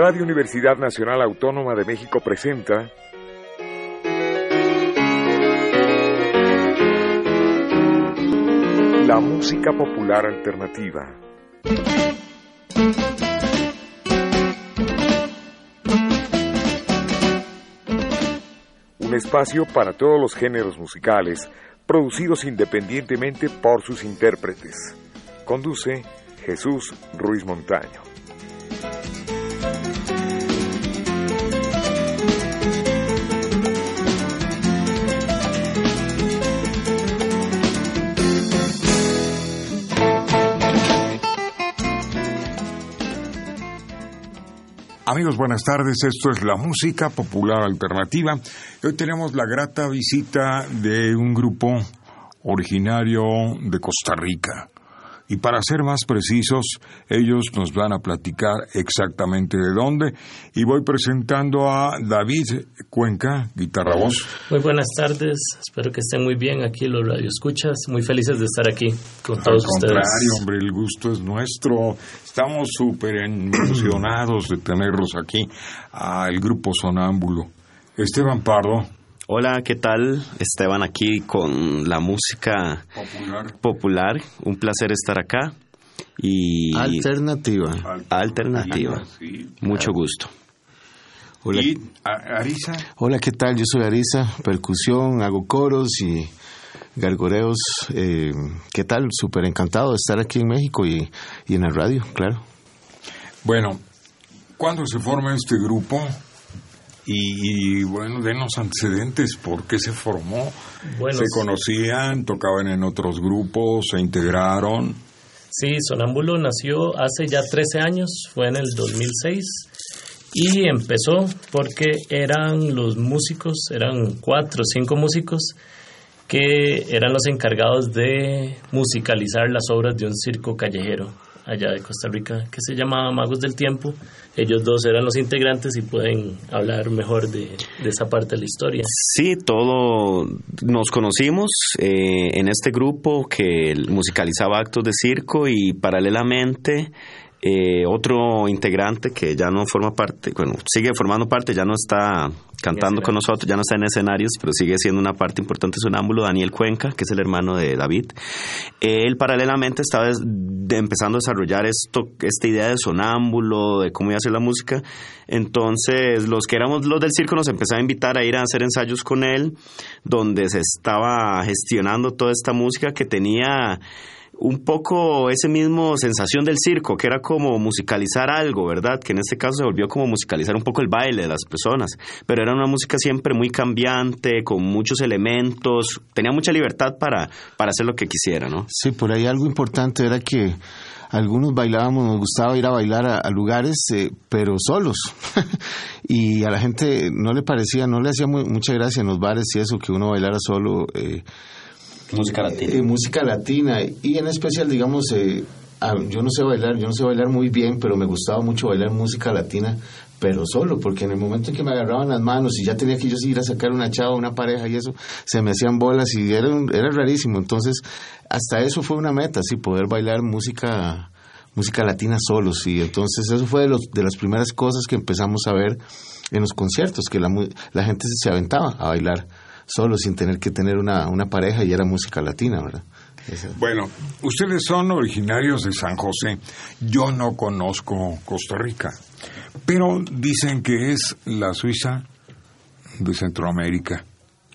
Radio Universidad Nacional Autónoma de México presenta La música popular alternativa. Un espacio para todos los géneros musicales, producidos independientemente por sus intérpretes. Conduce Jesús Ruiz Montaño. Amigos, buenas tardes. Esto es la música popular alternativa. Hoy tenemos la grata visita de un grupo originario de Costa Rica. Y para ser más precisos, ellos nos van a platicar exactamente de dónde. Y voy presentando a David Cuenca, guitarra voz. Muy buenas tardes, espero que estén muy bien aquí los radioescuchas. Muy felices de estar aquí con todos ustedes. Al contrario, hombre, el gusto es nuestro. Estamos súper emocionados de tenerlos aquí, al grupo Sonámbulo. Esteban Pardo, Hola, ¿qué tal? Esteban aquí con la música popular. Un placer estar acá. Y alternativa. Alternativa. Mucho gusto. Hola. ¿Y Arisa? Hola, ¿qué tal? Yo soy Arisa, percusión, hago coros y gargoreos. Eh, ¿Qué tal? Súper encantado de estar aquí en México y, y en la radio, claro. Bueno, ¿cuándo se forma este grupo? Y, bueno, denos antecedentes, ¿por qué se formó? ¿Se conocían, tocaban en otros grupos, se integraron? Sí, Sonámbulo nació hace ya 13 años, fue en el 2006 y empezó porque eran los músicos, eran cuatro o cinco músicos que eran los encargados de musicalizar las obras de un circo callejero allá de Costa Rica que se llamaba Magos del Tiempo. Ellos dos eran los integrantes y pueden hablar mejor de, esa parte de la historia. Sí, todo nos conocimos eh, en este grupo que musicalizaba actos de circo y paralelamente eh, otro integrante que ya no forma parte, bueno, sigue formando parte, ya no está cantando con nosotros, ya no está en escenarios, pero sigue siendo una parte importante de Sonámbulo, Daniel Cuenca, que es el hermano de David. Él paralelamente estaba empezando a desarrollar esto, esta idea de Sonámbulo, de cómo iba a hacer la música. Entonces, los que éramos los del circo nos empezaron a invitar a ir a hacer ensayos con él, donde se estaba gestionando toda esta música que tenía un poco ese mismo sensación del circo, que era como musicalizar algo, ¿verdad? Que en este caso se volvió como musicalizar un poco el baile de las personas, pero era una música siempre muy cambiante, con muchos elementos, tenía mucha libertad para, para hacer lo que quisiera, ¿no? Sí, por ahí algo importante era que algunos bailábamos, nos gustaba ir a bailar a, lugares, eh, pero solos. y a la gente no le parecía, no le hacía mucha gracia en los bares y eso, que uno bailara solo. Eh, Música latina. Eh, música latina. Y en especial, digamos, eh, yo no sé bailar, yo no sé bailar muy bien, pero me gustaba mucho bailar música latina, pero solo, porque en el momento en que me agarraban las manos y ya tenía que yo ir a sacar una chava, una pareja y eso, se me hacían bolas y era, era rarísimo. Entonces, hasta eso fue una meta, sí, poder bailar música música latina solo, sí. Entonces, eso fue de, los, de las primeras cosas que empezamos a ver en los conciertos, que la, la gente se aventaba a bailar solo sin tener que tener una, una pareja y era música latina, ¿verdad? Bueno, ustedes son originarios de San José. Yo no conozco Costa Rica, pero dicen que es la Suiza de Centroamérica.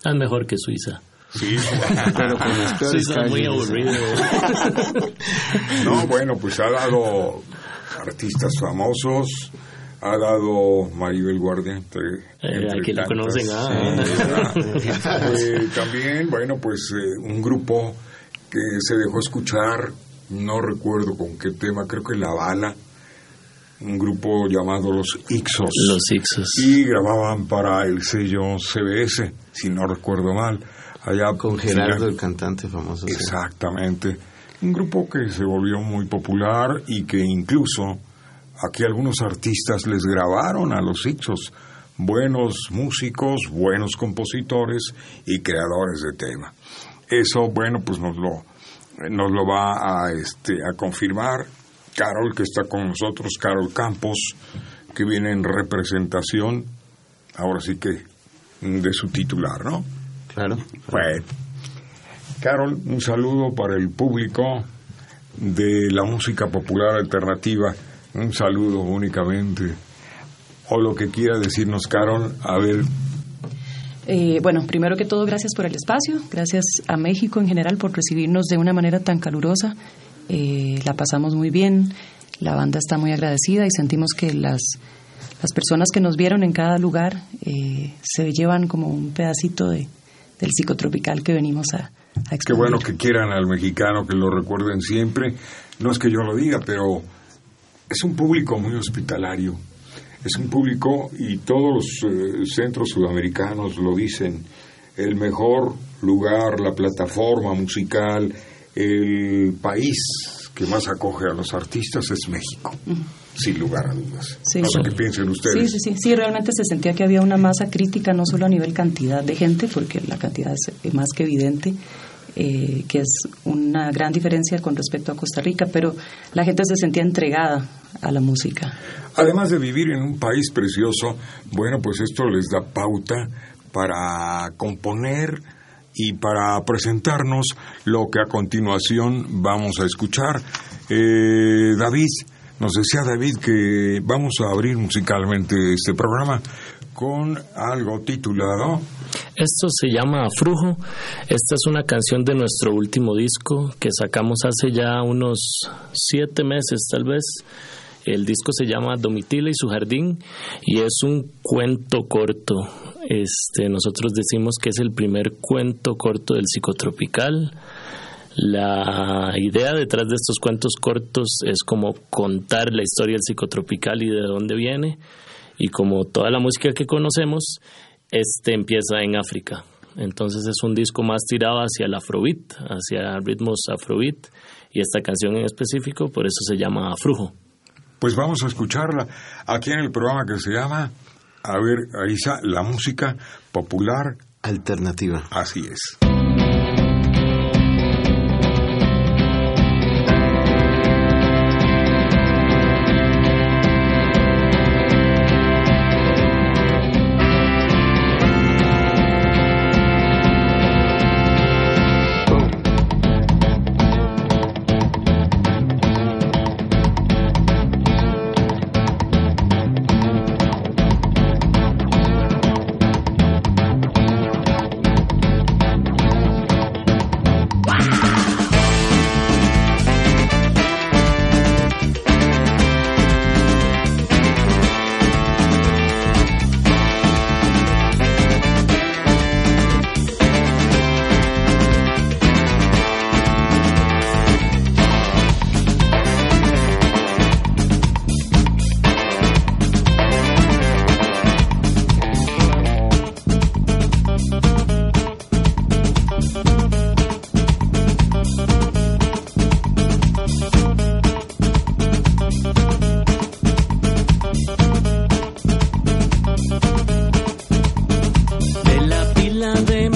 Es mejor que Suiza. Sí, pero con Suiza es muy aburrido. no, bueno, pues ha dado artistas famosos, ha dado Maribel Guardia. Entre, eh, aquí la conocen. Ah. Eh, también, bueno, pues eh, un grupo que se dejó escuchar, no recuerdo con qué tema, creo que La Bala, un grupo llamado Los Ixos. Los Ixos. Y grababan para el sello CBS, si no recuerdo mal. Allá con Gerardo, el cantante famoso. Exactamente. Un grupo que se volvió muy popular y que incluso Aquí algunos artistas les grabaron a los Ixos, buenos músicos, buenos compositores y creadores de tema. Eso, bueno, pues nos lo, nos lo va a, este, a confirmar Carol, que está con nosotros, Carol Campos, que viene en representación, ahora sí que, de su titular, ¿no? Claro. Bueno. Carol, un saludo para el público de la música popular alternativa. Un saludo únicamente. O lo que quiera decirnos, Carol, a ver. Eh, bueno, primero que todo, gracias por el espacio. Gracias a México en general por recibirnos de una manera tan calurosa. Eh, la pasamos muy bien. La banda está muy agradecida y sentimos que las, las personas que nos vieron en cada lugar eh, se llevan como un pedacito de, del psicotropical que venimos a, a Qué bueno que quieran al mexicano, que lo recuerden siempre. No es que yo lo diga, pero es un público muy hospitalario. Es un público, y todos los eh, centros sudamericanos lo dicen, el mejor lugar, la plataforma musical, el país que más acoge a los artistas es México. Sin lugar a dudas. Sí. no sé qué piensen ustedes. Sí, sí, sí, sí, realmente se sentía que había una masa crítica, no solo a nivel cantidad de gente, porque la cantidad es más que evidente, eh, que es una gran diferencia con respecto a Costa Rica, pero la gente se sentía entregada a la música. Además de vivir en un país precioso, bueno, pues esto les da pauta para componer y para presentarnos lo que a continuación vamos a escuchar. Eh, David, nos decía David que vamos a abrir musicalmente este programa con algo titulado Esto se llama Frujo. Esta es una canción de nuestro último disco que sacamos hace ya unos siete meses tal vez. El disco se llama Domitila y su jardín y es un cuento corto. Este, nosotros decimos que es el primer cuento corto del psicotropical. La idea detrás de estos cuentos cortos es como contar la historia del psicotropical y de dónde viene. Y como toda la música que conocemos, este empieza en África. Entonces es un disco más tirado hacia el afrobeat, hacia ritmos afrobeat. Y esta canción en específico, por eso se llama Afrujo. Pues vamos a escucharla aquí en el programa que se llama, a ver, Arisa, la música popular Alternativa. Así es. another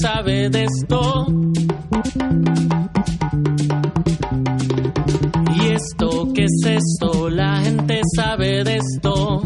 sabe de esto. ¿Y esto qué es esto? La gente sabe de esto.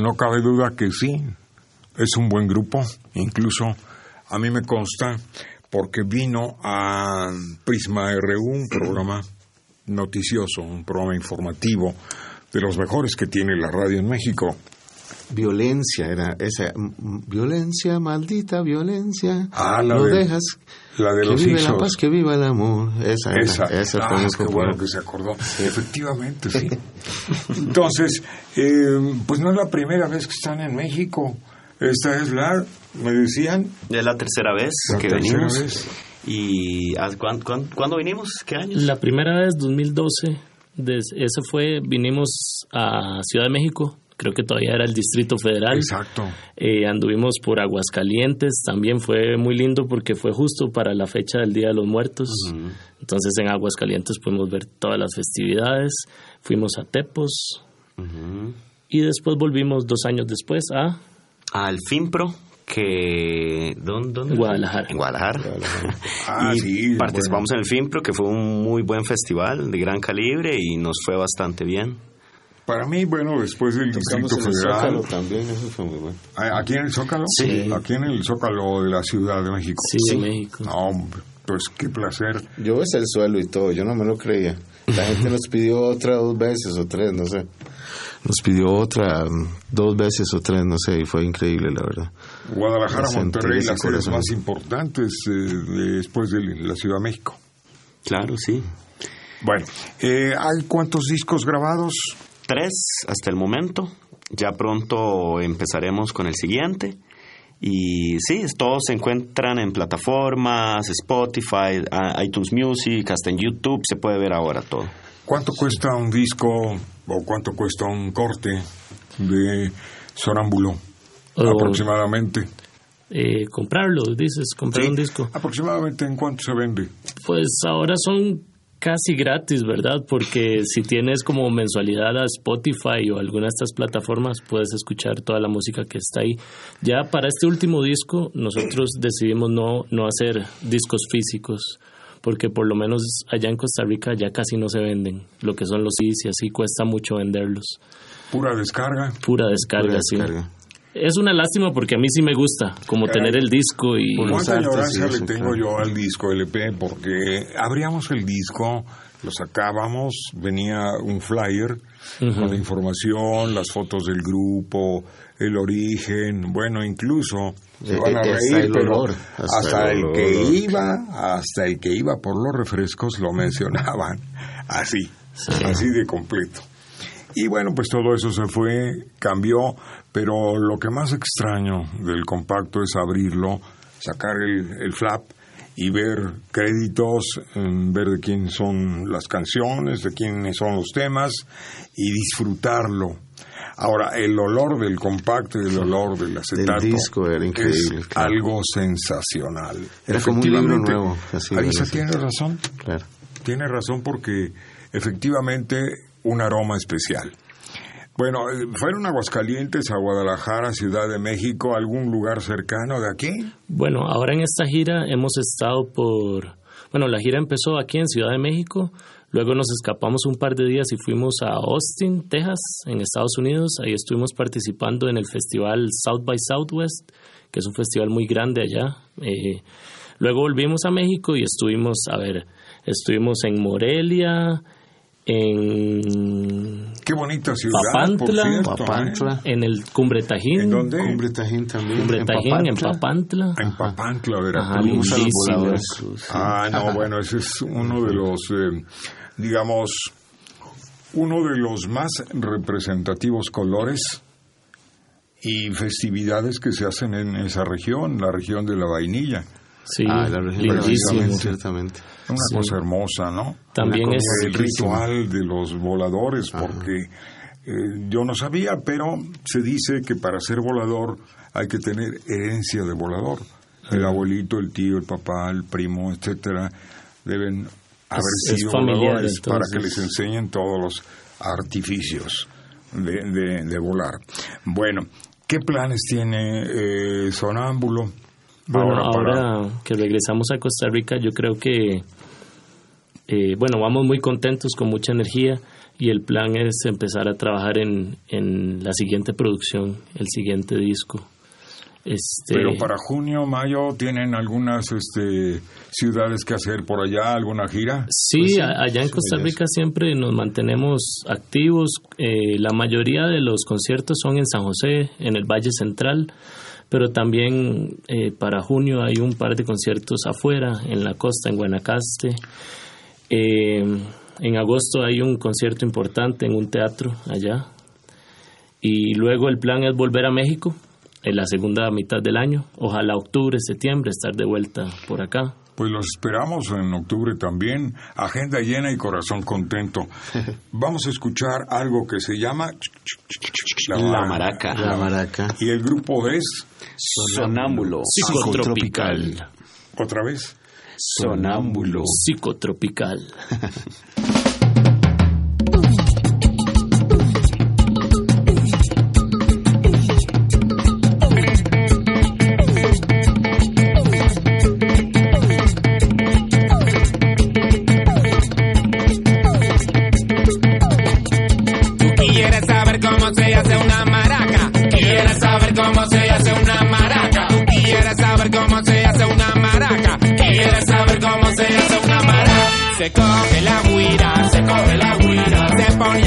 No cabe duda que sí, es un buen grupo, incluso a mí me consta porque vino a Prisma RU, un programa noticioso, un programa informativo de los mejores que tiene la radio en México. Violencia, era esa violencia, maldita violencia. Ah, la no de, dejas la de que los vive hijos. la paz, que viva el amor. Esa, era, Esa, esa ah, fue qué bueno que se acordó. Efectivamente, sí. Entonces, eh, pues no es la primera vez que están en México. Esta es la, me decían, Es la tercera vez La que tercera venimos. vez. ¿Y ¿a cuán- cuán- cuándo vinimos? ¿Qué años? La primera vez, 2012, des- ese fue, vinimos a Ciudad de México, creo que todavía era el Distrito Federal. exacto. Eh, anduvimos por Aguascalientes, también fue muy lindo porque fue justo para la fecha del Día de los Muertos. Entonces en Aguascalientes pudimos ver todas las festividades, fuimos a Tepos y después volvimos dos años después a Al FIMPRO, que... ¿Dónde? dónde? Guadalajara. En Guadalajara. Ah, y sí, participamos en el FIMPRO, que fue un muy buen festival de gran calibre y nos fue bastante bien. Para mí, bueno, después del Tocamos Distrito en el Federal, Zócalo también, eso fue muy bueno. ¿a- ¿aquí en el Zócalo? Sí. Aquí en el Zócalo de la Ciudad de México. Sí, de México. No, hombre, pues qué placer. Yo besé el suelo y todo, yo no me lo creía. La gente nos pidió otra dos veces o tres, no sé. Nos pidió otra dos veces o tres, no sé, y fue increíble, la verdad. Guadalajara, Monterrey, las sedes más importantes eh, después de la Ciudad de México. Claro, sí. Bueno, eh, ¿hay cuántos discos grabados? Tres hasta el momento. Ya pronto empezaremos con el siguiente. Y sí, todos se encuentran en plataformas, Spotify, iTunes Music, hasta en YouTube se puede ver ahora todo. ¿Cuánto cuesta un disco o cuánto cuesta un corte de Sonámbulo? Oh. Aproximadamente. Eh, comprarlo, dices, comprar Sí. un disco. ¿Aproximadamente en cuánto se vende? Pues ahora son casi gratis, ¿verdad? Porque si tienes como mensualidad a Spotify o alguna de estas plataformas, puedes escuchar toda la música que está ahí. Ya para este último disco, nosotros decidimos no, no hacer discos físicos, porque por lo menos allá en Costa Rica ya casi no se venden. Lo que son los CDs y así cuesta mucho venderlos. Pura descarga. Pura descarga, Pura sí. Es una lástima porque a mí sí me gusta, como Caray. tener el disco y... ¿Cuánta ignorancia le tengo claro. yo al disco LP? Porque abríamos el disco, lo sacábamos, venía un flyer con la información, las fotos del grupo, el origen, bueno, incluso se Eh, van a eh, hasta reír, el pero olor, hasta hasta el el olor. que iba, hasta el que iba por los refrescos lo mencionaban, así, así de completo. Y bueno, pues todo eso se fue, cambió, pero lo que más extraño del compacto es abrirlo, sacar el, el flap y ver créditos, ver de quién son las canciones, de quiénes son los temas y disfrutarlo. Ahora, el olor del compacto y el olor del acetato disco era increíble, es claro. algo sensacional. Era como un libro nuevo, así, Arisa tiene razón. Claro. Tiene razón porque efectivamente un aroma especial. Bueno, eh, ¿fueron Aguascalientes, a Guadalajara, Ciudad de México, algún lugar cercano de aquí? Bueno, ahora en esta gira hemos estado por, Bueno, la gira empezó aquí en Ciudad de México, luego nos escapamos un par de días y fuimos a Austin, Texas, en Estados Unidos. Ahí estuvimos participando en el festival South by Southwest, que es un festival muy grande allá. Eh, luego volvimos a México y estuvimos, a ver, estuvimos en Morelia, en Qué bonita ciudad, Papantla, por cierto, ¿eh? Papantla. en el Cumbre Tajín, ¿En dónde? Cumbre Tajín también. Cumbre en Tajín, en Papantla. Papantla. En Papantla, Ajá, Veracruz. Fuimos a los. Ah, no, bueno, ese es uno de los, eh, digamos, uno de los más representativos colores y festividades que se hacen en esa región, la región de la vainilla. Sí, Ah, la región lindísimo. precisamente, ciertamente. Una Sí. cosa hermosa, ¿no? También es el ritual de los voladores, porque eh, yo no sabía, pero se dice que para ser volador hay que tener herencia de volador. El abuelito, el tío, el papá, el primo, etcétera, deben haber es sido familiar, voladores para que les enseñen todos los artificios de, de- de volar. Bueno, ¿qué planes tiene eh, Sonámbulo? Bueno, para- ahora, que regresamos a Costa Rica, yo creo que, eh, bueno, vamos muy contentos, con mucha energía, y el plan es empezar a trabajar en, en la siguiente producción, el siguiente disco. Este, Pero para junio, mayo, ¿tienen algunas este, ciudades que hacer por allá? ¿Alguna gira? Sí, a- allá en Costa Rica siempre nos mantenemos activos. Eh, la mayoría de los conciertos son en San José, en el Valle Central, pero también eh, para junio hay un par de conciertos afuera, en la costa, en Guanacaste. Eh, en agosto hay un concierto importante en un teatro allá. Y luego el plan es volver a México en la segunda mitad del año. Ojalá octubre, septiembre, estar de vuelta por acá. Pues los esperamos en octubre también. Agenda llena y corazón contento. Vamos a escuchar algo que se llama La Maraca. La maraca. Y el grupo es, Sonámbulo. Psicotropical. otra vez, Sonámbulo. Psicotropical.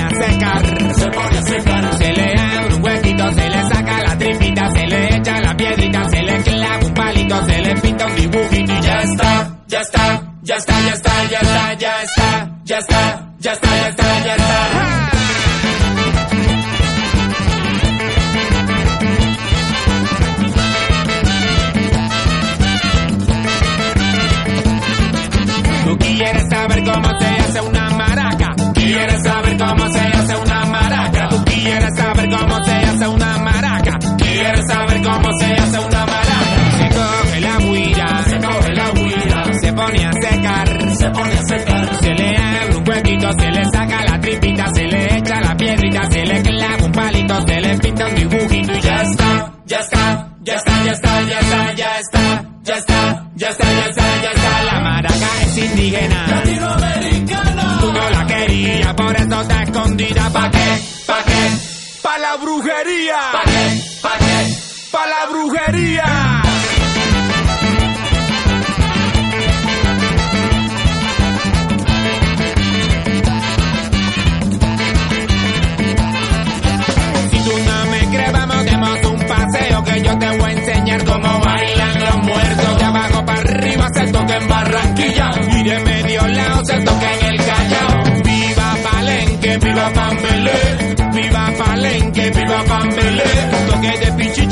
a secar, se ya está, ya está, ya está, ya está. La maraca es indígena. Latinoamericana. Tú no la querías, por eso está escondida. ¿Pa qué? ¿Pa qué? Pa la brujería. ¿Pa qué? ¿Pa qué? Pa la brujería.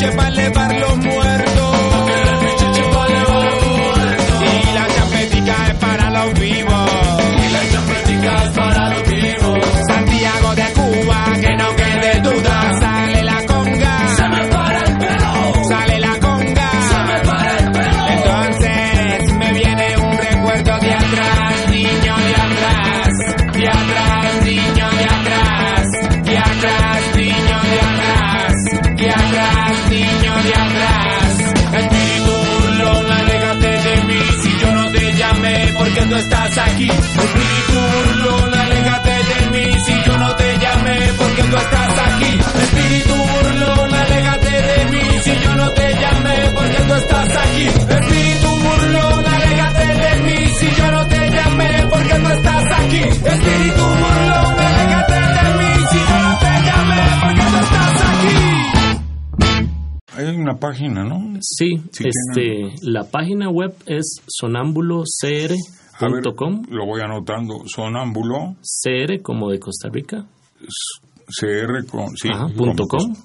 Pichiche para elevar los muertos. Sí, Sí, este, la página web es sonambulocr.com, lo voy anotando. Sonámbulo, CR como de Costa Rica, cr con, sí, Ajá, con- punto com.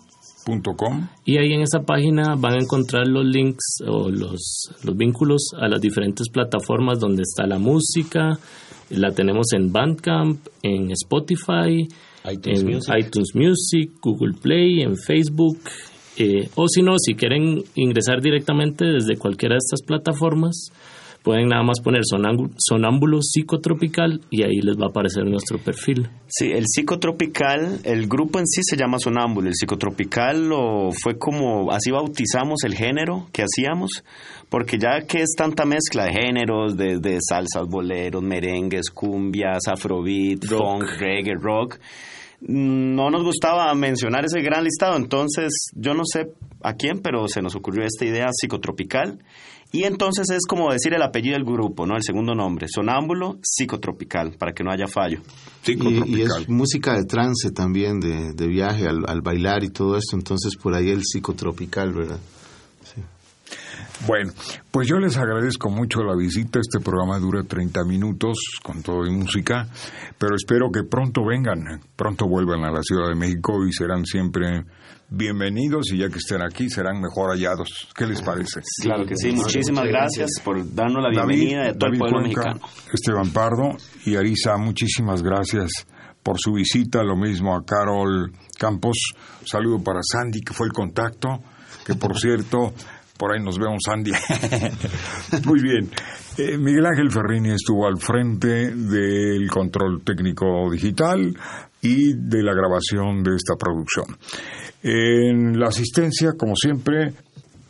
punto com. Y ahí en esa página van a encontrar los links o los, los vínculos a las diferentes plataformas donde está la música. La tenemos en Bandcamp, en Spotify, iTunes en Music. iTunes Music, Google Play, en Facebook. Eh, o si no, si quieren ingresar directamente desde cualquiera de estas plataformas, pueden nada más poner sonámbulo psicotropical y ahí les va a aparecer nuestro perfil. Sí, el psicotropical, el grupo en sí se llama Sonámbulo. El psicotropical lo fue como, así bautizamos el género que hacíamos, porque ya que es tanta mezcla de géneros, desde salsas, boleros, merengues, cumbias, afrobeat, funk, reggae, rock, no nos gustaba mencionar ese gran listado, entonces yo no sé a quién, pero se nos ocurrió esta idea psicotropical. Y entonces es como decir el apellido del grupo, ¿no? El segundo nombre, Sonámbulo Psicotropical, para que no haya fallo. Y, y es música de trance también, de, de viaje al, al bailar y todo esto, entonces por ahí el psicotropical, ¿verdad? Bueno, pues yo les agradezco mucho la visita. Este programa dura 30 minutos con todo y música, pero espero que pronto vengan, pronto vuelvan a la Ciudad de México y serán siempre bienvenidos y ya que estén aquí serán mejor hallados. ¿Qué les parece? Claro que sí, muchísimas gracias por darnos la bienvenida de todo el pueblo Cuenca, mexicano. Esteban Pardo y Arisa, muchísimas gracias por su visita. Lo mismo a Carol Campos. Un saludo para Sandy, que fue el contacto, que por cierto, por ahí nos vemos, Sandy. Muy bien. Eh, Miguel Ángel Ferrini estuvo al frente del control técnico digital y de la grabación de esta producción. En la asistencia, como siempre,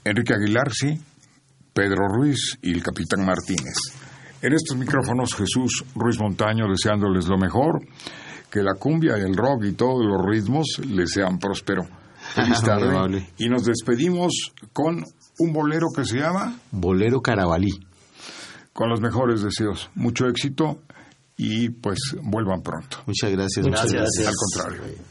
Enrique Aguilar, sí, Pedro Ruiz y el capitán Martínez. En estos micrófonos Jesús Ruiz Montaño deseándoles lo mejor, que la cumbia, el rock y todos los ritmos les sean próspero. Feliz tarde. y nos despedimos con un bolero que se llama Bolero Carabalí. Con los mejores deseos. Mucho éxito y pues vuelvan pronto. Muchas gracias. Muchas muchas gracias. Al contrario.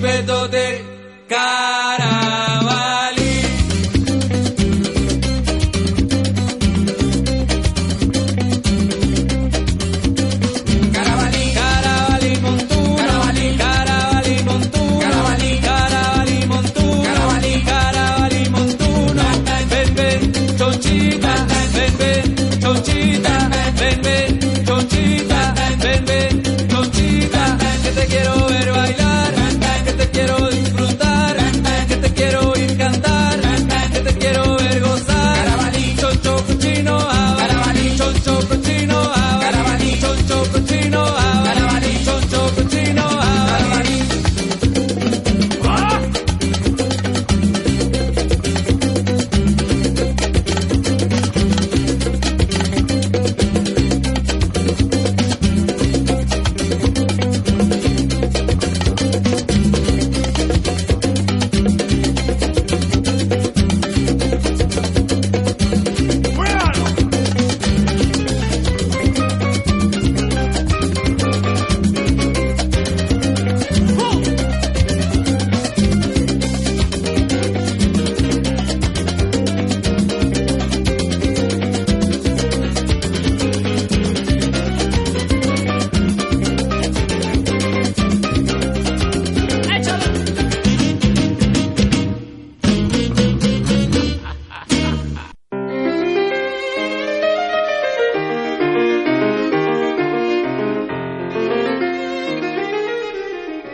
Chipetotec, carabalí.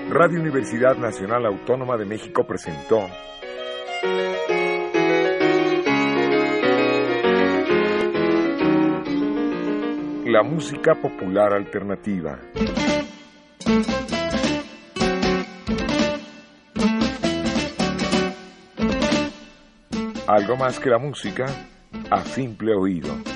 Radio Universidad Nacional Autónoma de México presentó la música popular alternativa. Algo más que la música a simple oído.